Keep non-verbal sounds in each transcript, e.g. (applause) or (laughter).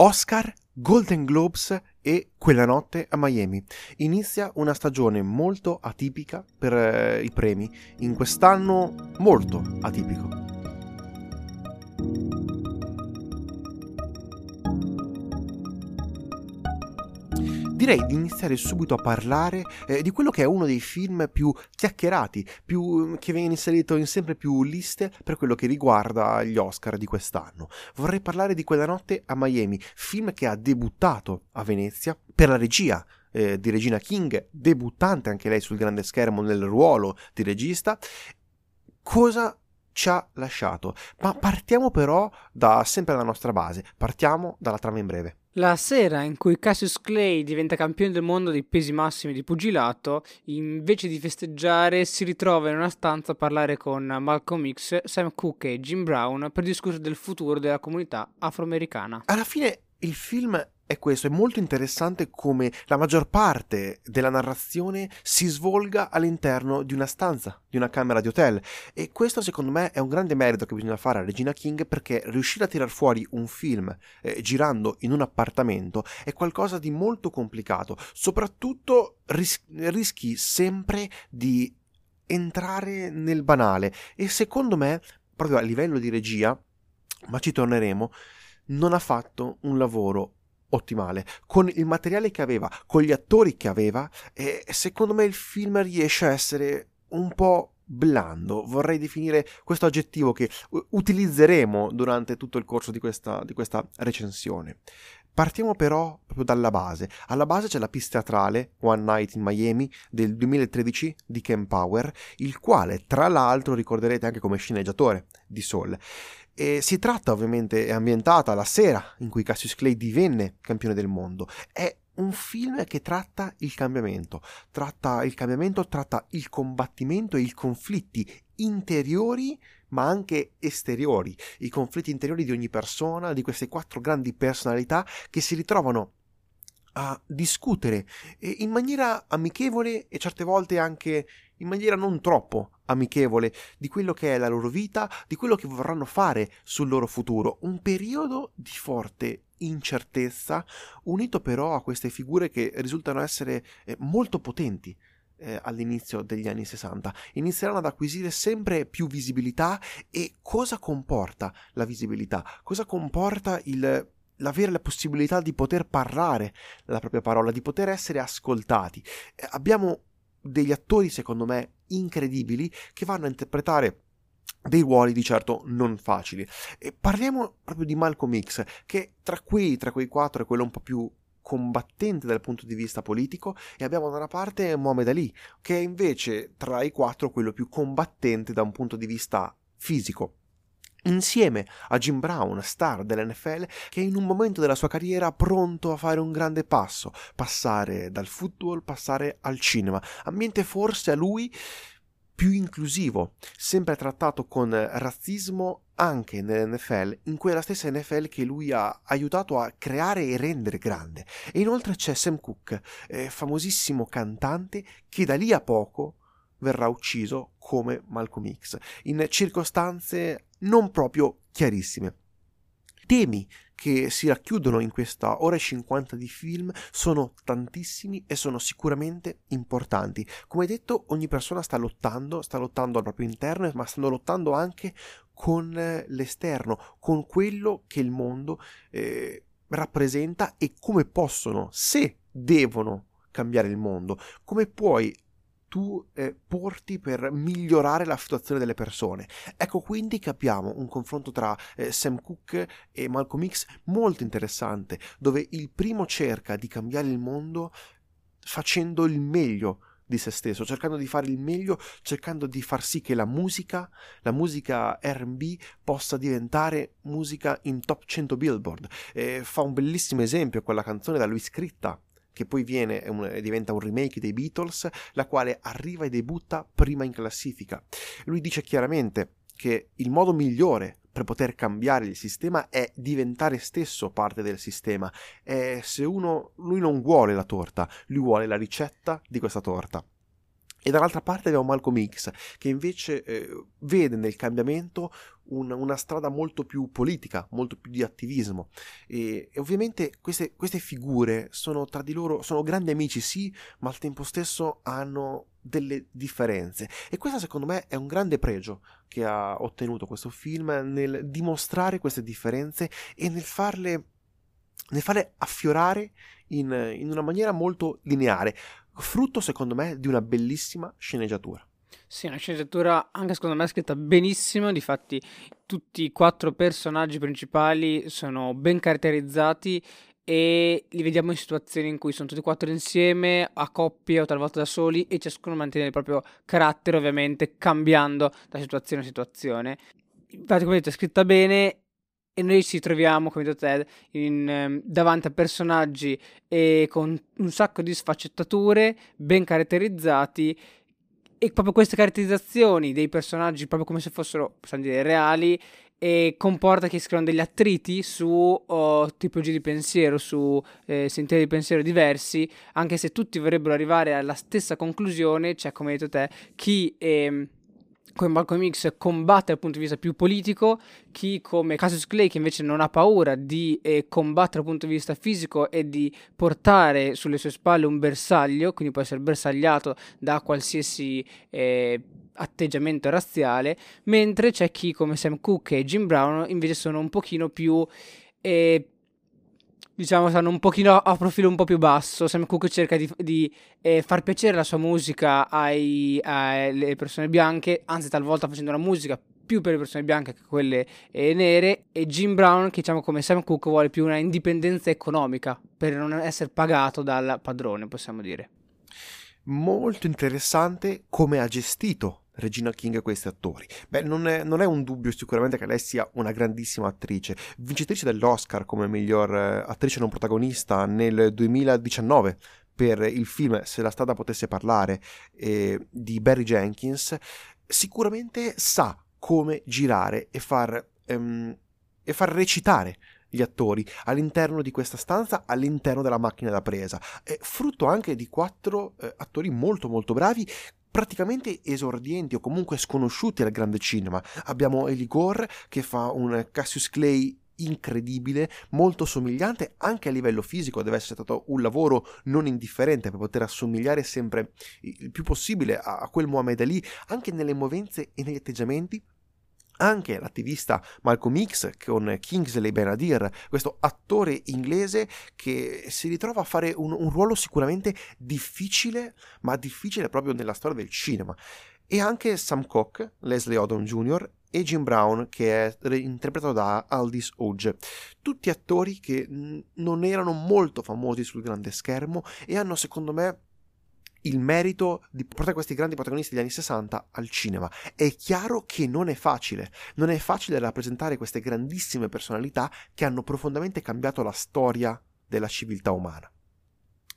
Oscar, Golden Globes e quella notte a Miami. Inizia una stagione molto atipica per eh, i premi, in quest'anno molto atipico. Direi di iniziare subito a parlare eh, di quello che è uno dei film più chiacchierati, più, che viene inserito in sempre più liste per quello che riguarda gli Oscar di quest'anno. Vorrei parlare di Quella notte a Miami, film che ha debuttato a Venezia per la regia eh, di Regina King, debuttante anche lei sul grande schermo nel ruolo di regista. Cosa ci ha lasciato? Ma partiamo però da sempre la nostra base, partiamo dalla trama in breve. La sera in cui Cassius Clay diventa campione del mondo dei pesi massimi di pugilato, invece di festeggiare, si ritrova in una stanza a parlare con Malcolm X, Sam Cooke e Jim Brown per discutere del futuro della comunità afroamericana. Alla fine il film è questo, è molto interessante come la maggior parte della narrazione si svolga all'interno di una stanza, di una camera di hotel. E questo secondo me è un grande merito che bisogna fare a Regina King perché riuscire a tirar fuori un film eh, girando in un appartamento è qualcosa di molto complicato, soprattutto ris- rischi sempre di entrare nel banale. E secondo me proprio a livello di regia, ma ci torneremo, non ha fatto un lavoro ottimale. Con il materiale che aveva, con gli attori che aveva, e secondo me il film riesce a essere un po' blando, vorrei definire questo aggettivo che utilizzeremo durante tutto il corso di questa, di questa recensione. Partiamo però proprio dalla base. Alla base c'è la pista teatrale One Night in Miami del 2013 di Ken Power, il quale tra l'altro ricorderete anche come sceneggiatore di Soul. E si tratta ovviamente, è ambientata la sera in cui Cassius Clay divenne campione del mondo. È un film che tratta il cambiamento, tratta il cambiamento, tratta il combattimento e i conflitti interiori ma anche esteriori, i conflitti interiori di ogni persona, di queste quattro grandi personalità che si ritrovano a discutere in maniera amichevole e certe volte anche in maniera non troppo amichevole di quello che è la loro vita, di quello che vorranno fare sul loro futuro. Un periodo di forte incertezza, unito però a queste figure che risultano essere eh, molto potenti. Eh, all'inizio degli anni 60 inizieranno ad acquisire sempre più visibilità e cosa comporta la visibilità? Cosa comporta il l'avere la possibilità di poter parlare la propria parola, di poter essere ascoltati. Eh, abbiamo degli attori, secondo me, incredibili che vanno a interpretare dei ruoli di certo non facili. E parliamo proprio di Malcolm X, che tra quei, tra quei quattro è quello un po' più combattente dal punto di vista politico e abbiamo da una parte Mohamed Ali, che è invece tra i quattro quello più combattente da un punto di vista fisico insieme a Jim Brown, star dell'NFL, che è in un momento della sua carriera pronto a fare un grande passo, passare dal football, passare al cinema, ambiente forse a lui più inclusivo, sempre trattato con razzismo anche nell'NFL, in quella stessa NFL che lui ha aiutato a creare e rendere grande. E inoltre c'è Sam Cooke, eh, famosissimo cantante che da lì a poco verrà ucciso come Malcolm X, in circostanze non proprio chiarissime. Temi che si racchiudono in questa ora e 50 di film sono tantissimi e sono sicuramente importanti. Come detto, ogni persona sta lottando, sta lottando al proprio interno, ma stanno lottando anche con l'esterno, con quello che il mondo eh, rappresenta e come possono, se devono cambiare il mondo, come puoi tu eh, porti per migliorare la situazione delle persone. Ecco quindi che abbiamo un confronto tra eh, Sam Cooke e Malcolm X molto interessante, dove il primo cerca di cambiare il mondo facendo il meglio di se stesso, cercando di fare il meglio, cercando di far sì che la musica, la musica RB possa diventare musica in top 100 Billboard. E fa un bellissimo esempio quella canzone da lui scritta che poi viene, un, diventa un remake dei Beatles, la quale arriva e debutta prima in classifica. Lui dice chiaramente che il modo migliore per poter cambiare il sistema è diventare stesso parte del sistema. E se uno, lui non vuole la torta, lui vuole la ricetta di questa torta. E dall'altra parte abbiamo Malcolm X, che invece eh, vede nel cambiamento un, una strada molto più politica, molto più di attivismo. E, e ovviamente queste, queste, figure sono tra di loro, sono grandi amici, sì, ma al tempo stesso hanno delle differenze. E questo secondo me è un grande pregio che ha ottenuto questo film nel dimostrare queste differenze e nel farle, nel farle affiorare in, in una maniera molto lineare frutto secondo me di una bellissima sceneggiatura. Sì, una sceneggiatura anche secondo me scritta benissimo, difatti tutti i quattro personaggi principali sono ben caratterizzati e li vediamo in situazioni in cui sono tutti e quattro insieme, a coppie o talvolta da soli e ciascuno mantiene il proprio carattere ovviamente cambiando da situazione a situazione. Infatti come detto è scritta bene e noi ci troviamo, come detto Ted, in, ehm, davanti a personaggi e con un sacco di sfaccettature ben caratterizzati. E proprio queste caratterizzazioni dei personaggi, proprio come se fossero, possiamo dire, reali, e comporta che scrivono degli attriti su oh, tipologie di pensiero, su eh, sentieri di pensiero diversi, anche se tutti vorrebbero arrivare alla stessa conclusione, cioè come hai detto te, chi... Eh, come Malcolm X combatte dal punto di vista più politico, chi come Cassius Clay che invece non ha paura di eh, combattere dal punto di vista fisico e di portare sulle sue spalle un bersaglio, quindi può essere bersagliato da qualsiasi eh, atteggiamento razziale, mentre c'è chi come Sam Cooke e Jim Brown invece sono un pochino più... Eh, diciamo, stanno un pochino a profilo un po' più basso. Sam Cooke cerca di, di eh, far piacere la sua musica alle persone bianche, anzi talvolta facendo la musica più per le persone bianche che quelle eh, nere e Jim Brown che diciamo come Sam Cooke vuole più una indipendenza economica per non essere pagato dal padrone possiamo dire molto interessante come ha gestito Regina King questi attori? Beh, non è, non è, un dubbio sicuramente che lei sia una grandissima attrice, vincitrice dell'Oscar come miglior eh, attrice non protagonista nel 2019 per il film Se la strada potesse parlare eh, di Barry Jenkins, sicuramente sa come girare e far, ehm, e far recitare gli attori all'interno di questa stanza, all'interno della macchina da presa. È frutto anche di quattro eh, attori molto molto bravi praticamente esordienti o comunque sconosciuti al grande cinema. Abbiamo Eli Gore che fa un Cassius Clay incredibile, molto somigliante anche a livello fisico, deve essere stato un lavoro non indifferente per poter assomigliare sempre il più possibile a quel Muhammad Ali, anche nelle movenze e negli atteggiamenti anche l'attivista Malcolm X con Kingsley Benadir, questo attore inglese che si ritrova a fare un, un, ruolo sicuramente difficile, ma difficile proprio nella storia del cinema. E anche Sam Cooke, Leslie Odom Jr. e Jim Brown che è interpretato da Aldis Hodge. Tutti attori che non erano molto famosi sul grande schermo e hanno secondo me il merito di portare questi grandi protagonisti degli anni 60 al cinema. È chiaro che non è facile, non è facile rappresentare queste grandissime personalità che hanno profondamente cambiato la storia della civiltà umana.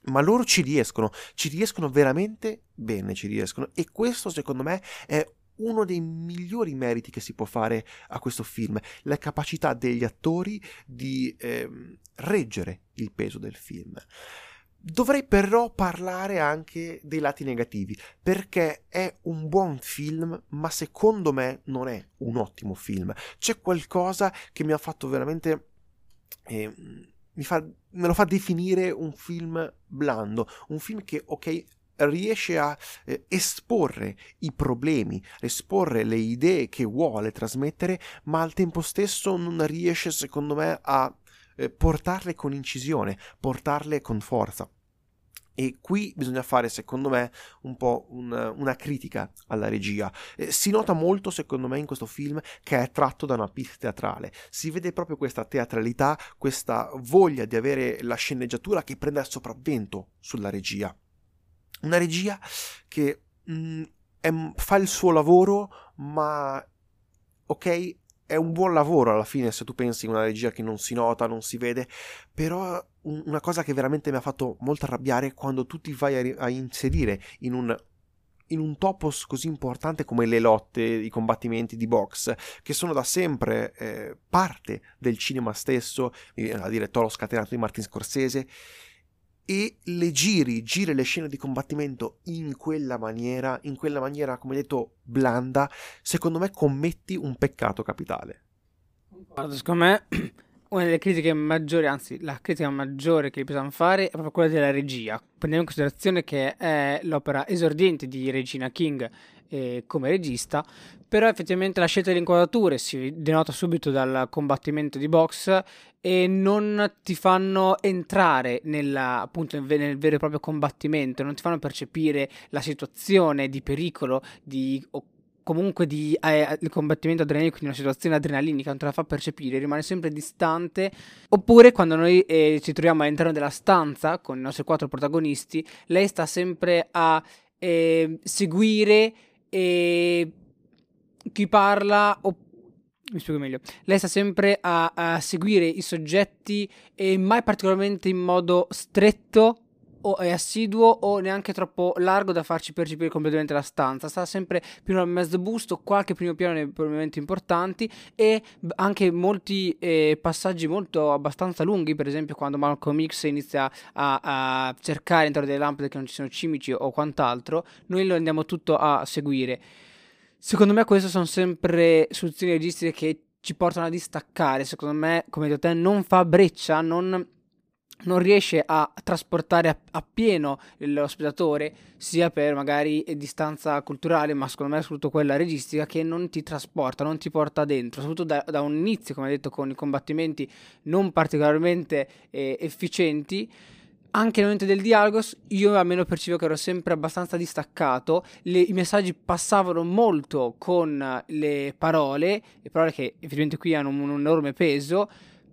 Ma loro ci riescono, ci riescono veramente bene, ci riescono. E questo secondo me è uno dei migliori meriti che si può fare a questo film, la capacità degli attori di eh, reggere il peso del film. Dovrei però parlare anche dei lati negativi, perché è un buon film, ma secondo me non è un ottimo film. C'è qualcosa che mi ha fatto veramente... Eh, fa, me lo fa definire un film blando, un film che, ok, riesce a eh, esporre i problemi, esporre le idee che vuole trasmettere, ma al tempo stesso non riesce, secondo me, a eh, portarle con incisione, portarle con forza. E qui bisogna fare, secondo me, un po' un, una critica alla regia. Eh, si nota molto, secondo me, in questo film che è tratto da una pista teatrale. Si vede proprio questa teatralità, questa voglia di avere la sceneggiatura che prende il sopravvento sulla regia. Una regia che mh, mm, è, fa il suo lavoro, ma ok, è un buon lavoro alla fine se tu pensi in una regia che non si nota, non si vede, però una cosa che veramente mi ha fatto molto arrabbiare è quando tu ti vai a, a inserire in un in un topos così importante come le lotte, i combattimenti di box, che sono da sempre eh, parte del cinema stesso, a dire Toro scatenato di Martin Scorsese, e le giri, giri le scene di combattimento in quella maniera, in quella maniera, come detto, blanda, secondo me commetti un peccato capitale. Guarda, secondo me (clears throat) una delle critiche maggiori, anzi la critica maggiore che possiamo fare è proprio quella della regia. Prendiamo in considerazione che è l'opera esordiente di Regina King eh, come regista, però effettivamente la scelta delle inquadrature si denota subito dal combattimento di box e non ti fanno entrare nella, appunto, nel vero e proprio combattimento, non ti fanno percepire la situazione di pericolo, di comunque di eh, il combattimento adrenalinico, quindi una situazione adrenalinica, non te la fa percepire, rimane sempre distante. Oppure quando noi eh, ci troviamo all'interno della stanza con i nostri quattro protagonisti, lei sta sempre a eh, seguire chi parla o mi spiego meglio. Lei sta sempre a, a seguire i soggetti e mai particolarmente in modo stretto o è assiduo o neanche troppo largo da farci percepire completamente la stanza. Sta sempre più nel mezzo busto, qualche primo piano nei momenti importanti e anche molti eh, passaggi molto abbastanza lunghi, per esempio quando Malcolm X inizia a, a cercare all'interno delle lampade che non ci sono cimici o quant'altro, noi lo andiamo tutto a seguire. Secondo me queste sono sempre soluzioni registiche che ci portano a distaccare, secondo me, come detto te, non fa breccia, non non riesce a trasportare appieno lo spettatore, sia per magari distanza culturale, ma secondo me soprattutto quella registica, che non ti trasporta, non ti porta dentro, soprattutto da, da un inizio, come detto, con i combattimenti non particolarmente eh, efficienti. Anche nel momento del dialogo, io almeno percepivo che ero sempre abbastanza distaccato. Le, I messaggi passavano molto con le parole, le parole che effettivamente qui hanno un, un enorme peso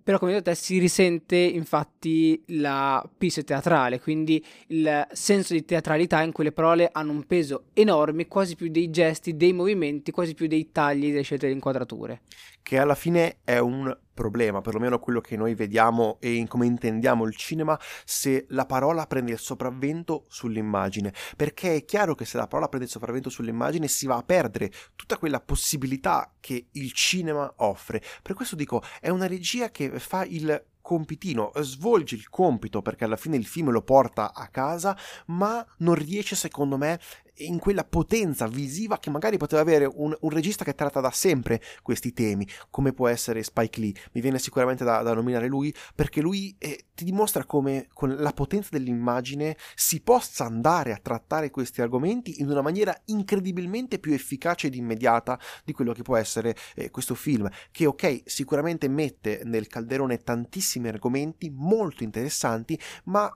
però come detto si risente infatti la pista teatrale, quindi il senso di teatralità in cui le parole hanno un peso enorme, quasi più dei gesti, dei movimenti, quasi più dei tagli, delle scelte delle inquadrature. Che alla fine è un problema, perlomeno quello che noi vediamo e in come intendiamo il cinema, se la parola prende il sopravvento sull'immagine. Perché è chiaro che se la parola prende il sopravvento sull'immagine si va a perdere tutta quella possibilità che il cinema offre. Per questo dico, è una regia che fa il compitino, svolge il compito perché alla fine il film lo porta a casa, ma non riesce secondo me in quella potenza visiva che magari poteva avere un, un, regista che tratta da sempre questi temi, come può essere Spike Lee. Mi viene sicuramente da, da nominare lui, perché lui eh, ti dimostra come con la potenza dell'immagine si possa andare a trattare questi argomenti in una maniera incredibilmente più efficace ed immediata di quello che può essere eh, questo film, che ok, sicuramente mette nel calderone tantissimi argomenti molto interessanti, ma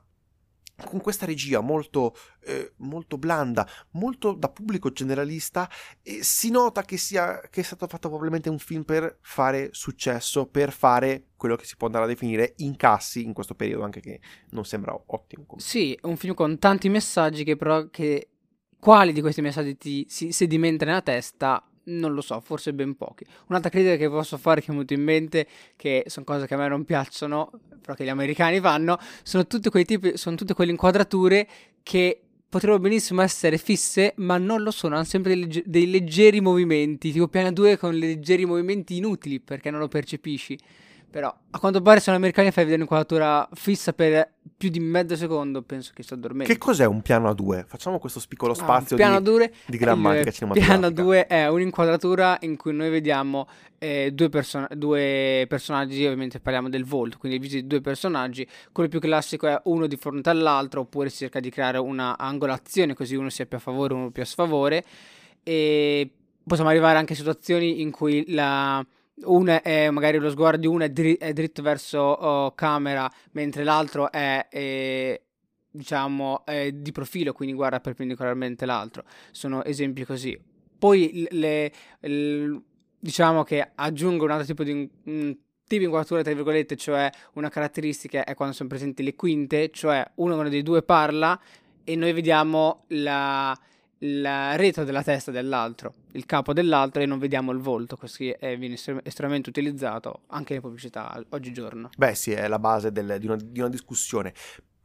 con questa regia molto, eh, molto blanda, molto da pubblico generalista, eh, si nota che, sia, che è stato fatto probabilmente un film per fare successo, per fare quello che si può andare a definire incassi in questo periodo, anche che non sembra ottimo. Comunque. Sì, un film con tanti messaggi che però che quali di questi messaggi ti si sedimenta nella testa non lo so, forse ben pochi. Un'altra critica che posso fare che è venuta in mente, che sono cose che a me non piacciono, però che gli americani fanno, sono tutte, quei tipi, sono tutte quelle inquadrature che potrebbero benissimo essere fisse, ma non lo sono, hanno sempre dei, legge- dei leggeri movimenti, tipo piano 2 con leggeri movimenti inutili perché non lo percepisci. Però a quanto pare se un americano fai vedere un'inquadratura fissa per più di mezzo secondo, penso che si addormenti. Che cos'è un piano a due? Facciamo questo piccolo spazio ah, piano di, due, di grammatica cinematografica. Piano a due è un'inquadratura in cui noi vediamo eh, due, person- due, personaggi, ovviamente parliamo del volto, quindi il viso di due personaggi. Quello più classico è uno di fronte all'altro, oppure si cerca di creare una angolazione così uno sia più a favore, uno più a sfavore. E possiamo arrivare anche a situazioni in cui la una è magari lo sguardo di uno è, dri- è dritto verso oh, camera, mentre l'altro è, è diciamo è di profilo, quindi guarda perpendicolarmente l'altro. Sono esempi così. Poi le, le, diciamo che aggiungo un altro tipo di un, tipo inquadratura, tra virgolette, cioè una caratteristica è quando sono presenti le quinte, cioè uno dei due parla e noi vediamo la il retro della testa dell'altro, il capo dell'altro e non vediamo il volto, così è, viene estremamente utilizzato anche nelle pubblicità oggigiorno. Beh sì, è la base del, di, una, di una discussione.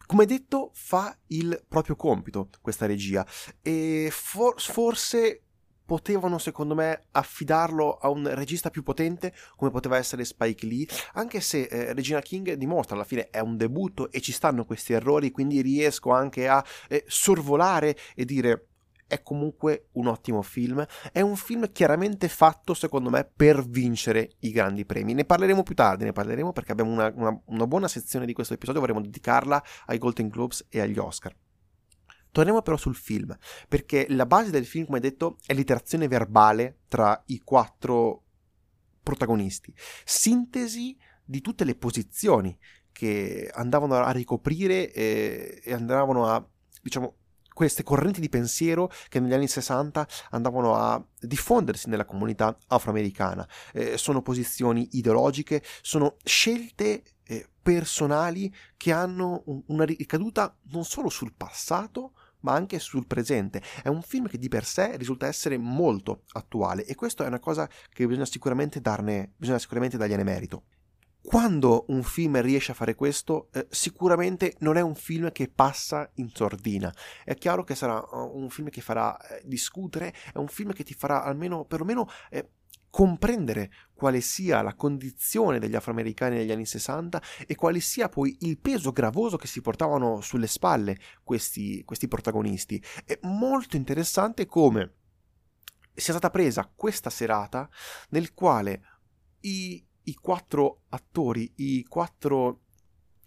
Come detto, fa il proprio compito questa regia e for- forse potevano secondo me affidarlo a un regista più potente come poteva essere Spike Lee, anche se eh, Regina King dimostra alla fine è un debutto e ci stanno questi errori, quindi riesco anche a eh, sorvolare e dire è comunque un ottimo film. È un film chiaramente fatto, secondo me, per vincere i grandi premi. Ne parleremo più tardi, ne parleremo perché abbiamo una, una, una buona sezione di questo episodio, vorremmo dedicarla ai Golden Globes e agli Oscar. Torniamo però sul film, perché la base del film, come detto, è l'iterazione verbale tra i quattro protagonisti. Sintesi di tutte le posizioni che andavano a ricoprire e, e andavano a, diciamo, queste correnti di pensiero che negli anni 60 andavano a diffondersi nella comunità afroamericana. Eh, sono posizioni ideologiche, sono scelte eh, personali che hanno un, una ricaduta non solo sul passato, ma anche sul presente. È un film che di per sé risulta essere molto attuale e questo è una cosa che bisogna sicuramente darne, bisogna sicuramente dargliene merito quando un film riesce a fare questo, eh, sicuramente non è un film che passa in sordina. È chiaro che sarà uh, un film che farà eh, discutere, è un film che ti farà almeno, perlomeno, eh, comprendere quale sia la condizione degli afroamericani negli anni 60 e quale sia poi il peso gravoso che si portavano sulle spalle questi, questi protagonisti. È molto interessante come sia stata presa questa serata nel quale i i quattro attori, i quattro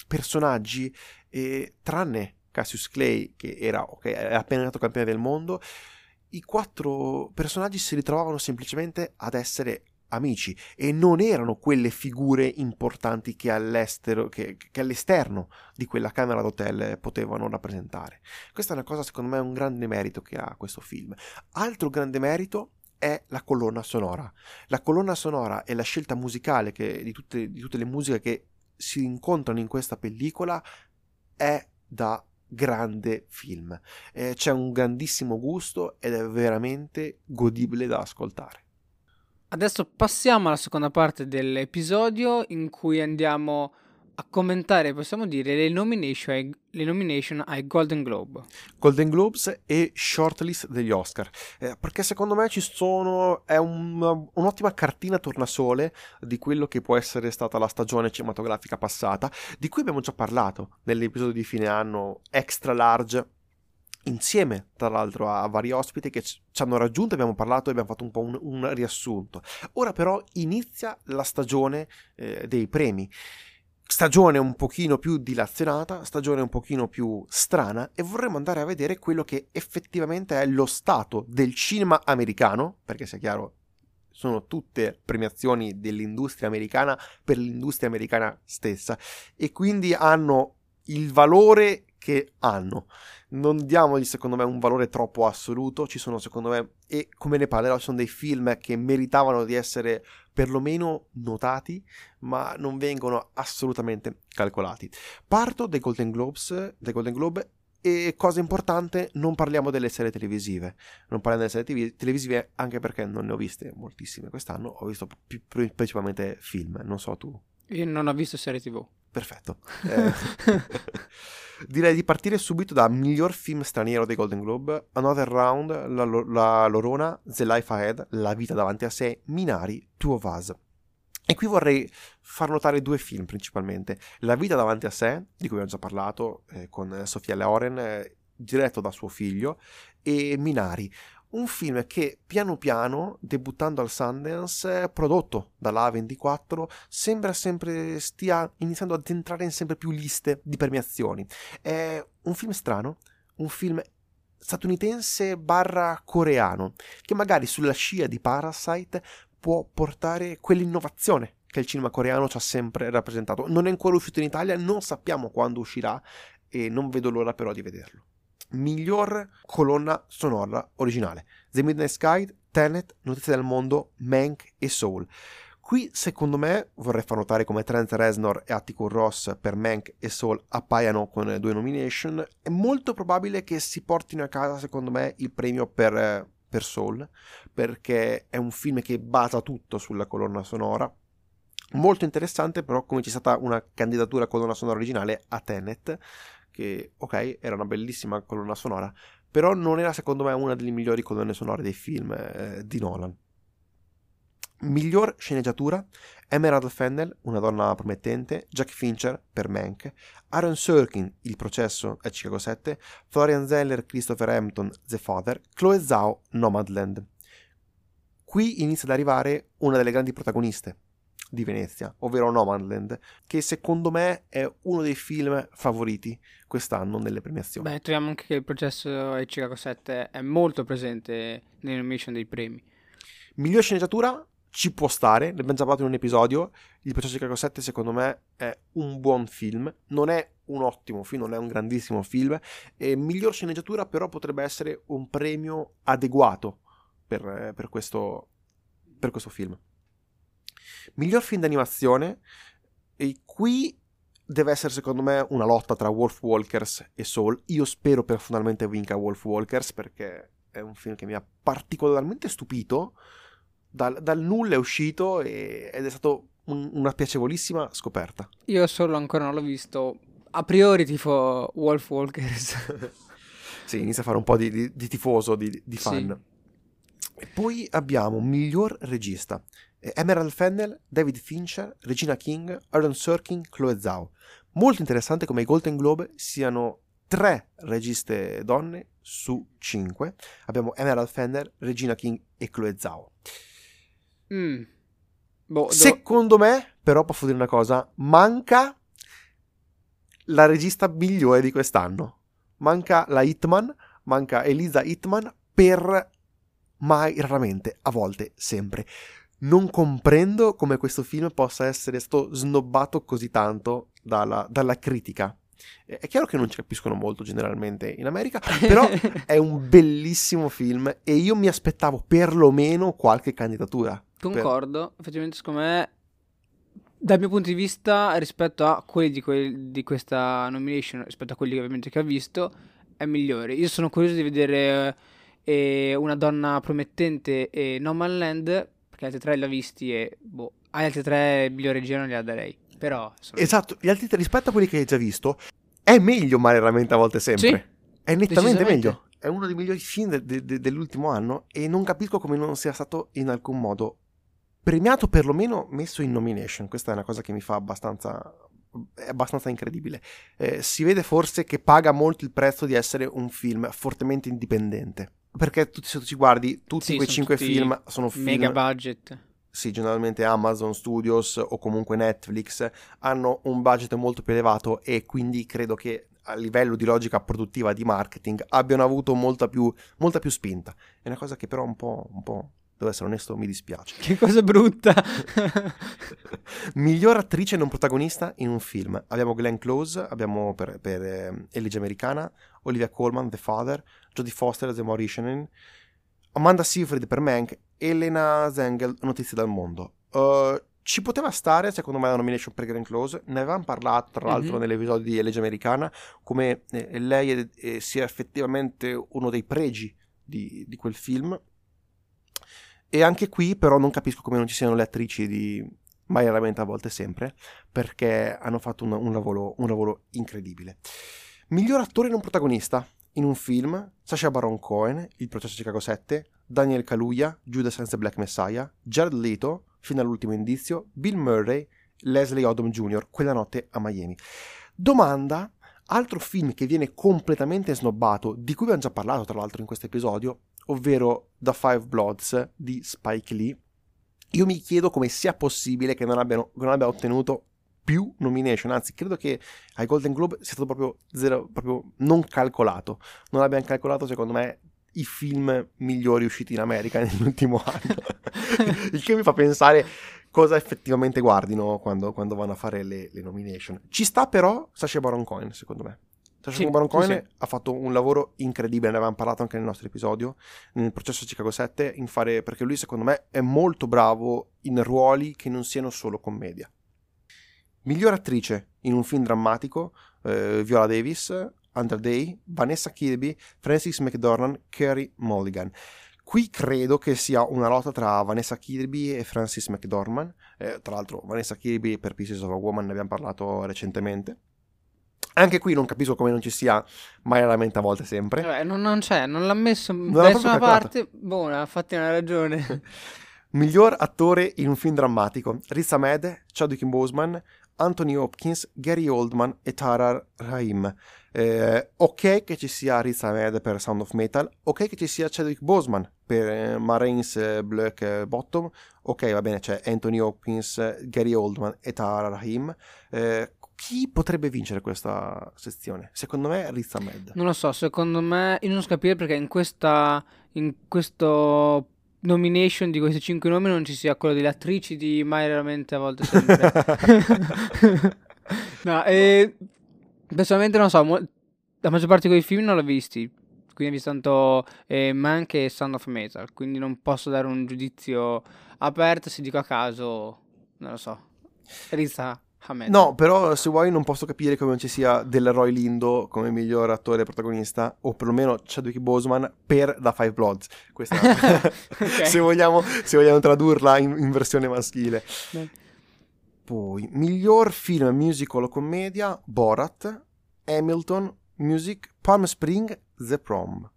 personaggi, eh, tranne Cassius Clay, che era, okay, appena nato campione del mondo, i quattro personaggi si ritrovavano semplicemente ad essere amici e non erano quelle figure importanti che all'estero, che, che, all'esterno di quella camera d'hotel potevano rappresentare. Questa è una cosa, secondo me, un grande merito che ha questo film. Altro grande merito è la colonna sonora. La colonna sonora e la scelta musicale che, di, tutte, di tutte le musiche che si incontrano in questa pellicola è da grande film. Eh, c'è un grandissimo gusto ed è veramente godibile da ascoltare. Adesso passiamo alla seconda parte dell'episodio in cui andiamo a commentare, possiamo dire, le nomination, ai, le nomination ai Golden Globe. Golden Globes e shortlist degli Oscar. Eh, perché secondo me ci sono. è un, un'ottima cartina tornasole di quello che può essere stata la stagione cinematografica passata, di cui abbiamo già parlato nell'episodio di fine anno extra large insieme tra l'altro a vari ospiti che ci hanno raggiunto, abbiamo parlato e abbiamo fatto un po' un, un riassunto. Ora però inizia la stagione eh, dei premi stagione un pochino più dilazionata, stagione un pochino più strana e vorremmo andare a vedere quello che effettivamente è lo stato del cinema americano, perché sia chiaro sono tutte premiazioni dell'industria americana per l'industria americana stessa e quindi hanno il valore che hanno. Non diamogli secondo me un valore troppo assoluto, ci sono secondo me, e come ne parlerò, ci sono dei film che meritavano di essere perlomeno notati, ma non vengono assolutamente calcolati. Parto dai Golden Globes, dai Golden Globe e cosa importante, non parliamo delle serie televisive. Non parliamo delle serie televisive anche perché non ne ho viste moltissime quest'anno. Ho visto principalmente film, non so tu. Io non ho visto serie tv. Perfetto. Eh, (laughs) direi di partire subito da miglior film straniero dei Golden Globe, Another Round, La, la Lorona, The Life Ahead, La vita davanti a sé, Minari, Two of Us. E qui vorrei far notare due film principalmente. La vita davanti a sé, di cui abbiamo già parlato eh, con Sofia Loren, eh, diretto da suo figlio, e Minari, un film che piano piano, debuttando al Sundance, prodotto dalla A24, sembra sempre stia iniziando ad entrare in sempre più liste di premiazioni. È un film strano, un film statunitense barra coreano, che magari sulla scia di Parasite può portare quell'innovazione che il cinema coreano ci ha sempre rappresentato. Non è ancora uscito in Italia, non sappiamo quando uscirà e non vedo l'ora però di vederlo miglior colonna sonora originale. The Midnight Sky, Tenet, Notizie del mondo, Mank e Soul. Qui, secondo me, vorrei far notare come Trent Reznor e Atticus Ross per Mank e Soul appaiano con due nomination. È molto probabile che si portino a casa, secondo me, il premio per, per Soul, perché è un film che basa tutto sulla colonna sonora. Molto interessante, però, come c'è stata una candidatura colonna sonora originale a Tenet, che ok, era una bellissima colonna sonora, però non era secondo me una delle migliori colonne sonore dei film eh, di Nolan. Miglior sceneggiatura: Emerald Fennel, Una donna promettente, Jack Fincher per Mank, Aaron Sorkin, Il processo a Chicago 7, Florian Zeller, Christopher Hampton, The Father, Chloe Zhao, Nomadland. Qui inizia ad arrivare una delle grandi protagoniste di Venezia, ovvero Nomadland, che secondo me è uno dei film favoriti quest'anno nelle premiazioni. Beh, troviamo anche che il processo a Chicago 7 è molto presente nelle nomination dei premi. Miglior sceneggiatura ci può stare, ne abbiamo già parlato in un episodio. Il processo di Chicago 7 secondo me è un buon film, non è un ottimo film, non è un grandissimo film. E miglior sceneggiatura però potrebbe essere un premio adeguato per, per, questo, per questo film. Miglior film d'animazione, e qui deve essere secondo me una lotta tra Wolf Walkers e Soul. Io spero personalmente vinca Wolf Walkers perché è un film che mi ha particolarmente stupito dal, dal nulla è uscito e, ed è stato un, una piacevolissima scoperta. Io solo ancora non l'ho visto. A priori tifo Wolf Walkers. (laughs) sì, inizia a fare un po' di, di, di tifoso, di, di fan. Sì. E poi abbiamo miglior regista. Emerald Fennel, David Fincher, Regina King, Aaron Sorkin, Chloe Zhao. Molto interessante come i Golden Globe siano tre registe donne su cinque. Abbiamo Emerald Fennel, Regina King e Chloe Zhao. Mm. Boh, do... Secondo me, però, posso dire una cosa: manca la regista migliore di quest'anno. Manca la Hitman, manca Elisa Hitman per mai, raramente, a volte, sempre. Non comprendo come questo film possa essere stato snobbato così tanto dalla, dalla critica. È chiaro che non ci capiscono molto generalmente in America, però (laughs) è un bellissimo film e io mi aspettavo perlomeno qualche candidatura. Concordo, per... effettivamente secondo me dal mio punto di vista rispetto a quelli di, que- di, questa nomination, rispetto a quelli ovviamente che ha visto, è migliore. Io sono curioso di vedere eh, Una donna promettente e No Man Land, perché altri tre li ho visti e boh, agli altri tre migliore regia non gliela darei. Però, sono... Esatto, gli altri tre rispetto a quelli che hai già visto, è meglio, ma raramente a volte sempre. Sì, è nettamente meglio. È uno dei migliori film de- de- de- dell'ultimo anno e non capisco come non sia stato in alcun modo premiato perlomeno messo in nomination. Questa è una cosa che mi fa abbastanza è abbastanza incredibile. Eh, si vede forse che paga molto il prezzo di essere un film fortemente indipendente. Perché tu, se tu ci guardi, tutti sì, quei cinque film sono film. Mega budget. Sì, generalmente Amazon Studios o comunque Netflix hanno un budget molto più elevato e quindi credo che a livello di logica produttiva di marketing abbiano avuto molta più, molta più spinta. È una cosa che però un po', un po' devo essere onesto, mi dispiace. Che cosa brutta! (laughs) Miglior attrice non protagonista in un film. Abbiamo Glenn Close, abbiamo per, per eh, Eligia Americana, Olivia Colman, The Father, Jodie Foster, The Mauritian, Amanda Seyfried per Mank, Elena Zengel, Notizie dal mondo. Uh, ci poteva stare, secondo me, la nomination per Glenn Close. Ne avevamo parlato, tra l'altro, mm-hmm. nell'episodio di Eligia Americana, come eh, lei è, è, sia effettivamente uno dei pregi di, di quel film e anche qui però non capisco come non ci siano le attrici di mai raramente a volte sempre, perché hanno fatto un, un, lavoro, un lavoro incredibile. Miglior attore non protagonista in un film, Sacha Baron Cohen, Il processo Chicago 7, Daniel Kaluuya, Judas and the Black Messiah, Jared Leto, fino all'ultimo indizio, Bill Murray, Leslie Odom Jr., Quella notte a Miami. Domanda, altro film che viene completamente snobbato, di cui abbiamo già parlato tra l'altro in questo episodio, ovvero The Five Bloods di Spike Lee, io mi chiedo come sia possibile che non, abbiano, non abbia ottenuto più nomination, anzi credo che ai Golden Globe sia stato proprio, zero, proprio non calcolato, non abbiamo calcolato secondo me i film migliori usciti in America (laughs) nell'ultimo anno, (laughs) il che mi fa pensare cosa effettivamente guardino quando, quando vanno a fare le, le, nomination. Ci sta però Sacha Baron Cohen secondo me. Sacha sì, Baron Cohen sì, ha fatto un lavoro incredibile, ne avevamo parlato anche nel nostro episodio, nel processo Chicago 7, in fare, perché lui secondo me è molto bravo in ruoli che non siano solo commedia. Miglior attrice in un film drammatico, eh, Viola Davis, Under Day, Vanessa Kirby, Francis McDormand, Kerry Mulligan. Qui credo che sia una lotta tra Vanessa Kirby e Francis McDormand. Eh, tra l'altro, Vanessa Kirby per Pieces of a Woman ne abbiamo parlato recentemente Anche qui non capisco come non ci sia mai la mente a volte sempre. Vabbè, non, non c'è, non l'ha messo Non da nessuna parte. Buona, infatti una ragione. (laughs) Miglior attore in un film drammatico: Riz Ahmed, Chadwick Boseman, Anthony Hopkins, Gary Oldman e Tara Rahim. Eh, ok che ci sia Riz Ahmed per Sound of Metal, ok che ci sia Chadwick Boseman per eh, Marines eh, Black eh, Bottom, ok va bene c'è Anthony Hopkins, eh, Gary Oldman e Tara Rahim. Chi potrebbe vincere questa sezione? Secondo me Riz Ahmed. Non lo so, secondo me, io non so capire perché in questa, in questo nomination di questi cinque nomi non ci sia quello delle attrici di Mai Raramente a volte sempre. (laughs) no, e personalmente non so, mo- la maggior parte di quei film non l'ho visti, quindi ho visto tanto eh, Mank e Sound of Metal, quindi non posso dare un giudizio aperto, se dico a caso, non lo so, Riza Ahmed. No, però se vuoi non posso capire come non ci sia Delroy Lindo come miglior attore protagonista o perlomeno Chadwick Boseman per The Five Bloods. Questa (laughs) Ok. se, vogliamo, se vogliamo tradurla in, in versione maschile. Dai. Poi, miglior film musical o commedia Borat, Hamilton, Music, Palm Spring, The Prom.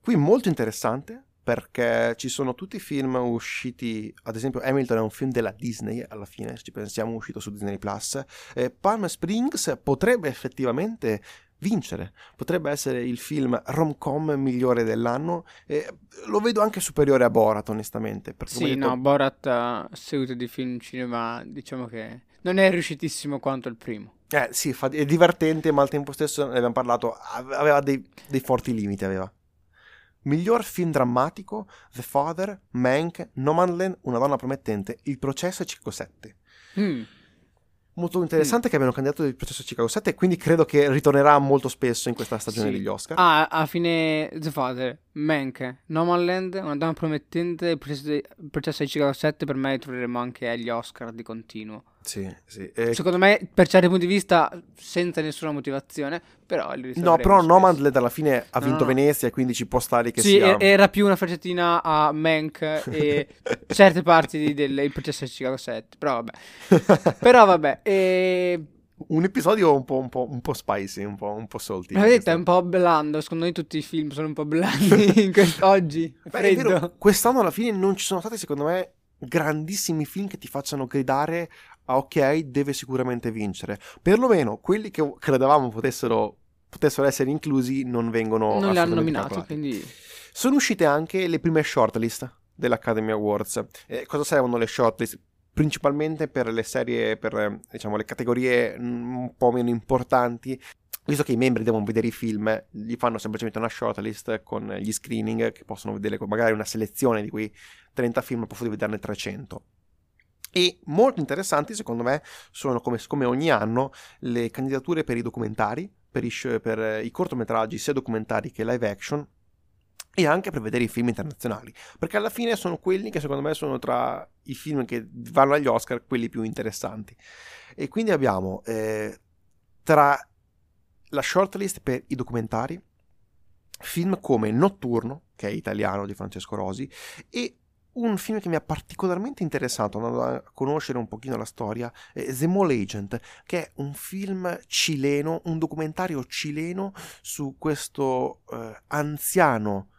Qui molto interessante perché ci sono tutti i film usciti, ad esempio Hamilton è un film della Disney alla fine, se ci pensiamo, uscito su Disney Plus. Eh, Palm Springs potrebbe effettivamente vincere, potrebbe essere il film rom-com migliore dell'anno. e lo vedo anche superiore a Borat, onestamente. Sì, detto- no, Borat a seguito di film cinema, diciamo che non è riuscitissimo quanto il primo. Eh, sì, è divertente, ma al tempo stesso ne abbiamo parlato. ave- Aveva dei, dei forti limiti. Aveva. Miglior film drammatico: The Father, Mank, Nomadland, Una donna promettente, Il processo e Chicago 7. Mm. Molto interessante che abbiano candidato il processo Chicago 7 e quindi credo che ritornerà molto spesso in questa stagione Sì. degli Oscar. Ah, a fine The Father, Mank, Nomadland, Una donna promettente, il processo, di- Chicago 7 per me troveremo anche agli Oscar di continuo. Sì, sì. Eh, Secondo me, per certi punti di vista, senza nessuna motivazione, però no, però. Nomadland alla fine ha No, vinto no. Venezia e quindi ci può stare che Sì, sia... e- era più una faccettina a Mank e (laughs) certe parti del processo di Chicago 7, però vabbè. (laughs) Però vabbè, e... un episodio un po', un po', un po' spicy, un po', un po' salty. Ma vedete, è un po' blando, secondo me tutti i film sono un po' blandi (laughs) quest- oggi, Beh, vero, quest'anno alla fine non ci sono stati, secondo me, grandissimi film che ti facciano gridare a ok, deve sicuramente vincere. Perlomeno quelli che credevamo potessero, potessero essere inclusi non vengono non li hanno nominati, quindi... Sono uscite anche le prime shortlist dell'Academy Awards. Eh, cosa servono le shortlist? Principalmente per le serie, per eh, diciamo le categorie mm, un po' meno importanti. Visto che i membri devono vedere i film, gli fanno semplicemente una shortlist con gli screening che possono vedere magari una selezione di quei 30 film, di vederne 300. E molto interessanti, secondo me, sono come, come ogni anno le candidature per i documentari, per i, per i cortometraggi, sia documentari che live action, e anche per vedere i film internazionali, perché alla fine sono quelli che secondo me sono tra i film che vanno agli Oscar quelli più interessanti. E quindi abbiamo eh, tra la shortlist per i documentari film come Notturno, che è italiano di Francesco Rosi, e un film che mi ha particolarmente interessato andando a conoscere un pochino la storia, The Mole Agent, che è un film cileno, un documentario cileno su questo eh, anziano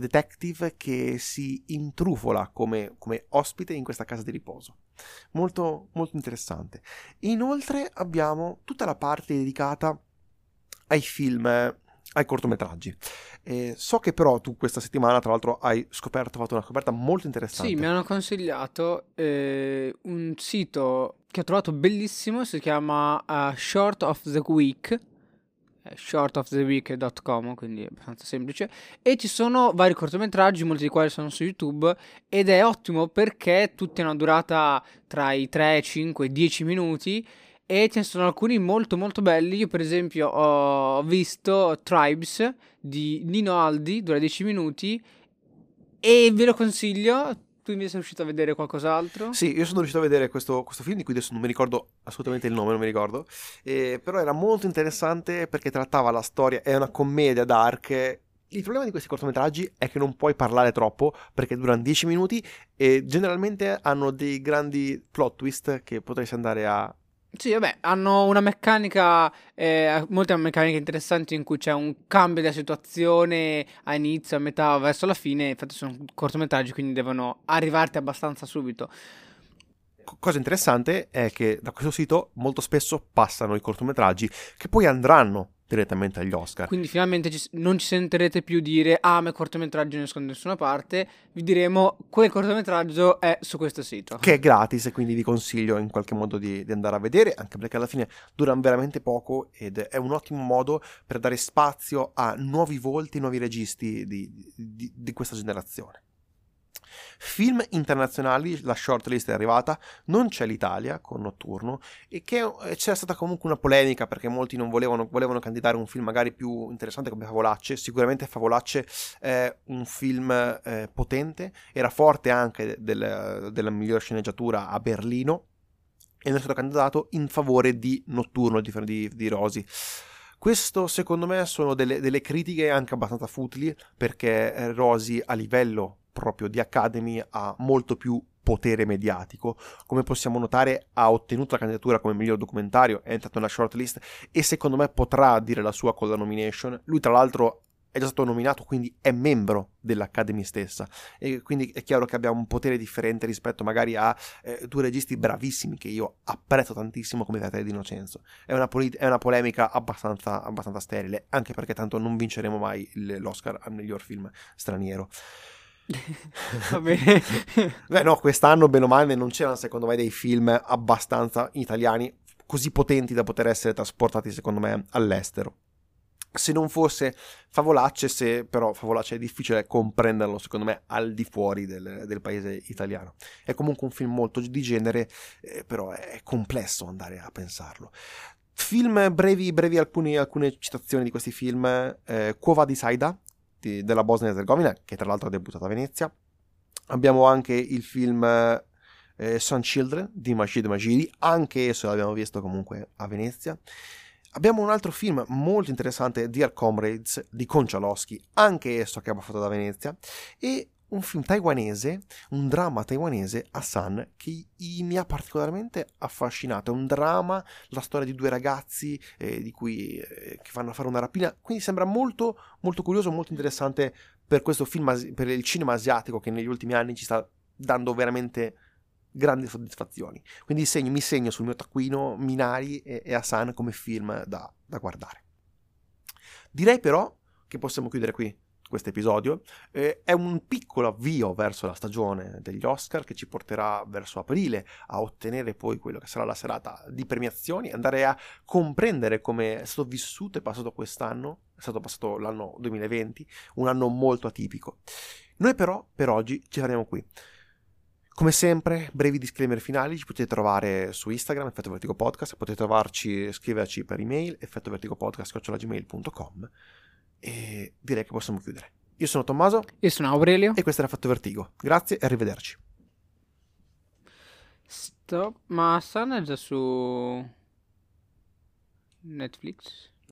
detective che si intrufola come, come ospite in questa casa di riposo. Molto, molto interessante. Inoltre abbiamo tutta la parte dedicata ai film, eh, ai cortometraggi. Eh, so che però tu questa settimana, tra l'altro, hai scoperto, fatto una scoperta molto interessante. Sì, mi hanno consigliato eh, un sito che ho trovato bellissimo, si chiama uh, Short of the Week, shortoftheweek.com, quindi è abbastanza semplice, e ci sono vari cortometraggi, molti dei quali sono su YouTube, ed è ottimo perché tutti hanno una durata tra i 3, 5 e 10 minuti, e ce ne sono alcuni molto molto belli. Io per esempio ho visto Tribes di Nino Aldi, dura 10 minuti, e ve lo consiglio. Tu invece sei riuscito a vedere qualcos'altro? Sì, io sono riuscito a vedere questo, questo film di cui adesso non mi ricordo assolutamente il nome, non mi ricordo, eh, però era molto interessante perché trattava la storia, è una commedia dark. Il problema di questi cortometraggi è che non puoi parlare troppo perché durano 10 minuti e generalmente hanno dei grandi plot twist che potresti andare a Sì, vabbè, hanno una meccanica, eh, molte meccaniche interessanti in cui c'è un cambio della situazione a inizio, a metà, verso la fine. Infatti sono cortometraggi, quindi devono arrivarti abbastanza subito. Cosa interessante è che da questo sito molto spesso passano i cortometraggi che poi andranno direttamente agli Oscar. Quindi finalmente ci, non ci sentirete più dire ah ma il cortometraggio non escono da nessuna parte, vi diremo quel cortometraggio è su questo sito. Che è gratis e quindi vi consiglio in qualche modo di, di andare a vedere, anche perché alla fine durano veramente poco ed è un ottimo modo per dare spazio a nuovi volti, nuovi registi di, di, di questa generazione. Film internazionali, la shortlist è arrivata, non c'è l'Italia con Notturno e che eh, c'è stata comunque una polemica perché molti non volevano, volevano candidare un film magari più interessante come Favolacce, sicuramente Favolacce è un film eh, potente, era forte anche del, della migliore sceneggiatura a Berlino e non è stato candidato in favore di Notturno di, di, di Rosi. Questo secondo me sono delle, delle, critiche anche abbastanza futili perché eh, Rosi a livello proprio di Academy ha molto più potere mediatico. Come possiamo notare, ha ottenuto la candidatura come miglior documentario, è entrato nella shortlist e secondo me potrà dire la sua con la nomination. Lui, tra l'altro, è già stato nominato, quindi è membro dell'Academy stessa. E quindi è chiaro che abbia un potere differente rispetto magari a eh, due registi bravissimi che io apprezzo tantissimo come Fratelli di Innocenzo. È una, polit- è una polemica abbastanza, abbastanza sterile, anche perché tanto non vinceremo mai l'Oscar al miglior film straniero. Va bene. (laughs) Beh, no, quest'anno, bene o male, non c'erano secondo me dei film abbastanza italiani così potenti da poter essere trasportati, secondo me, all'estero. Se non fosse Favolacce, se però Favolacce è difficile comprenderlo, secondo me, al di fuori del, del paese italiano. È comunque un film molto di genere, eh, però è complesso andare a pensarlo. Film brevi, brevi alcuni, alcune citazioni di questi film. Eh, Quo di Saida, di, della Bosnia e Herzegovina, che tra l'altro ha debuttato a Venezia. Abbiamo anche il film eh, Sun Children di Majid Majidi, anche esso l'abbiamo visto comunque a Venezia. Abbiamo un altro film molto interessante, Dear Comrades, di Konchalowski, anche esso che abbiamo fatto da Venezia, e un film taiwanese, un dramma taiwanese, Hassan, che mi ha particolarmente affascinato. È un dramma, la storia di due ragazzi eh, di cui, eh, che vanno a fare una rapina, quindi sembra molto, molto curioso, molto interessante per questo film, per il cinema asiatico che negli ultimi anni ci sta dando veramente grandi soddisfazioni. Quindi segno, mi segno sul mio taccuino Minari e, e Hassan come film da, da guardare. Direi però che possiamo chiudere qui questo episodio, eh, è un piccolo avvio verso la stagione degli Oscar che ci porterà verso aprile a ottenere poi quello che sarà la serata di premiazioni, andare a comprendere come è stato vissuto e passato quest'anno, è stato passato l'anno 2020, un anno molto atipico. Noi però per oggi ci fermiamo qui. Come sempre, brevi disclaimer finali, ci potete trovare su Instagram, Effetto Vertigo Podcast, potete trovarci, scriverci per email, effettovertigopodcast.gmail.com e direi che possiamo chiudere. Io sono Tommaso. Io sono Aurelio. E questo era Fatto Vertigo. Grazie e arrivederci. Stop. Ma Sun è già su Netflix?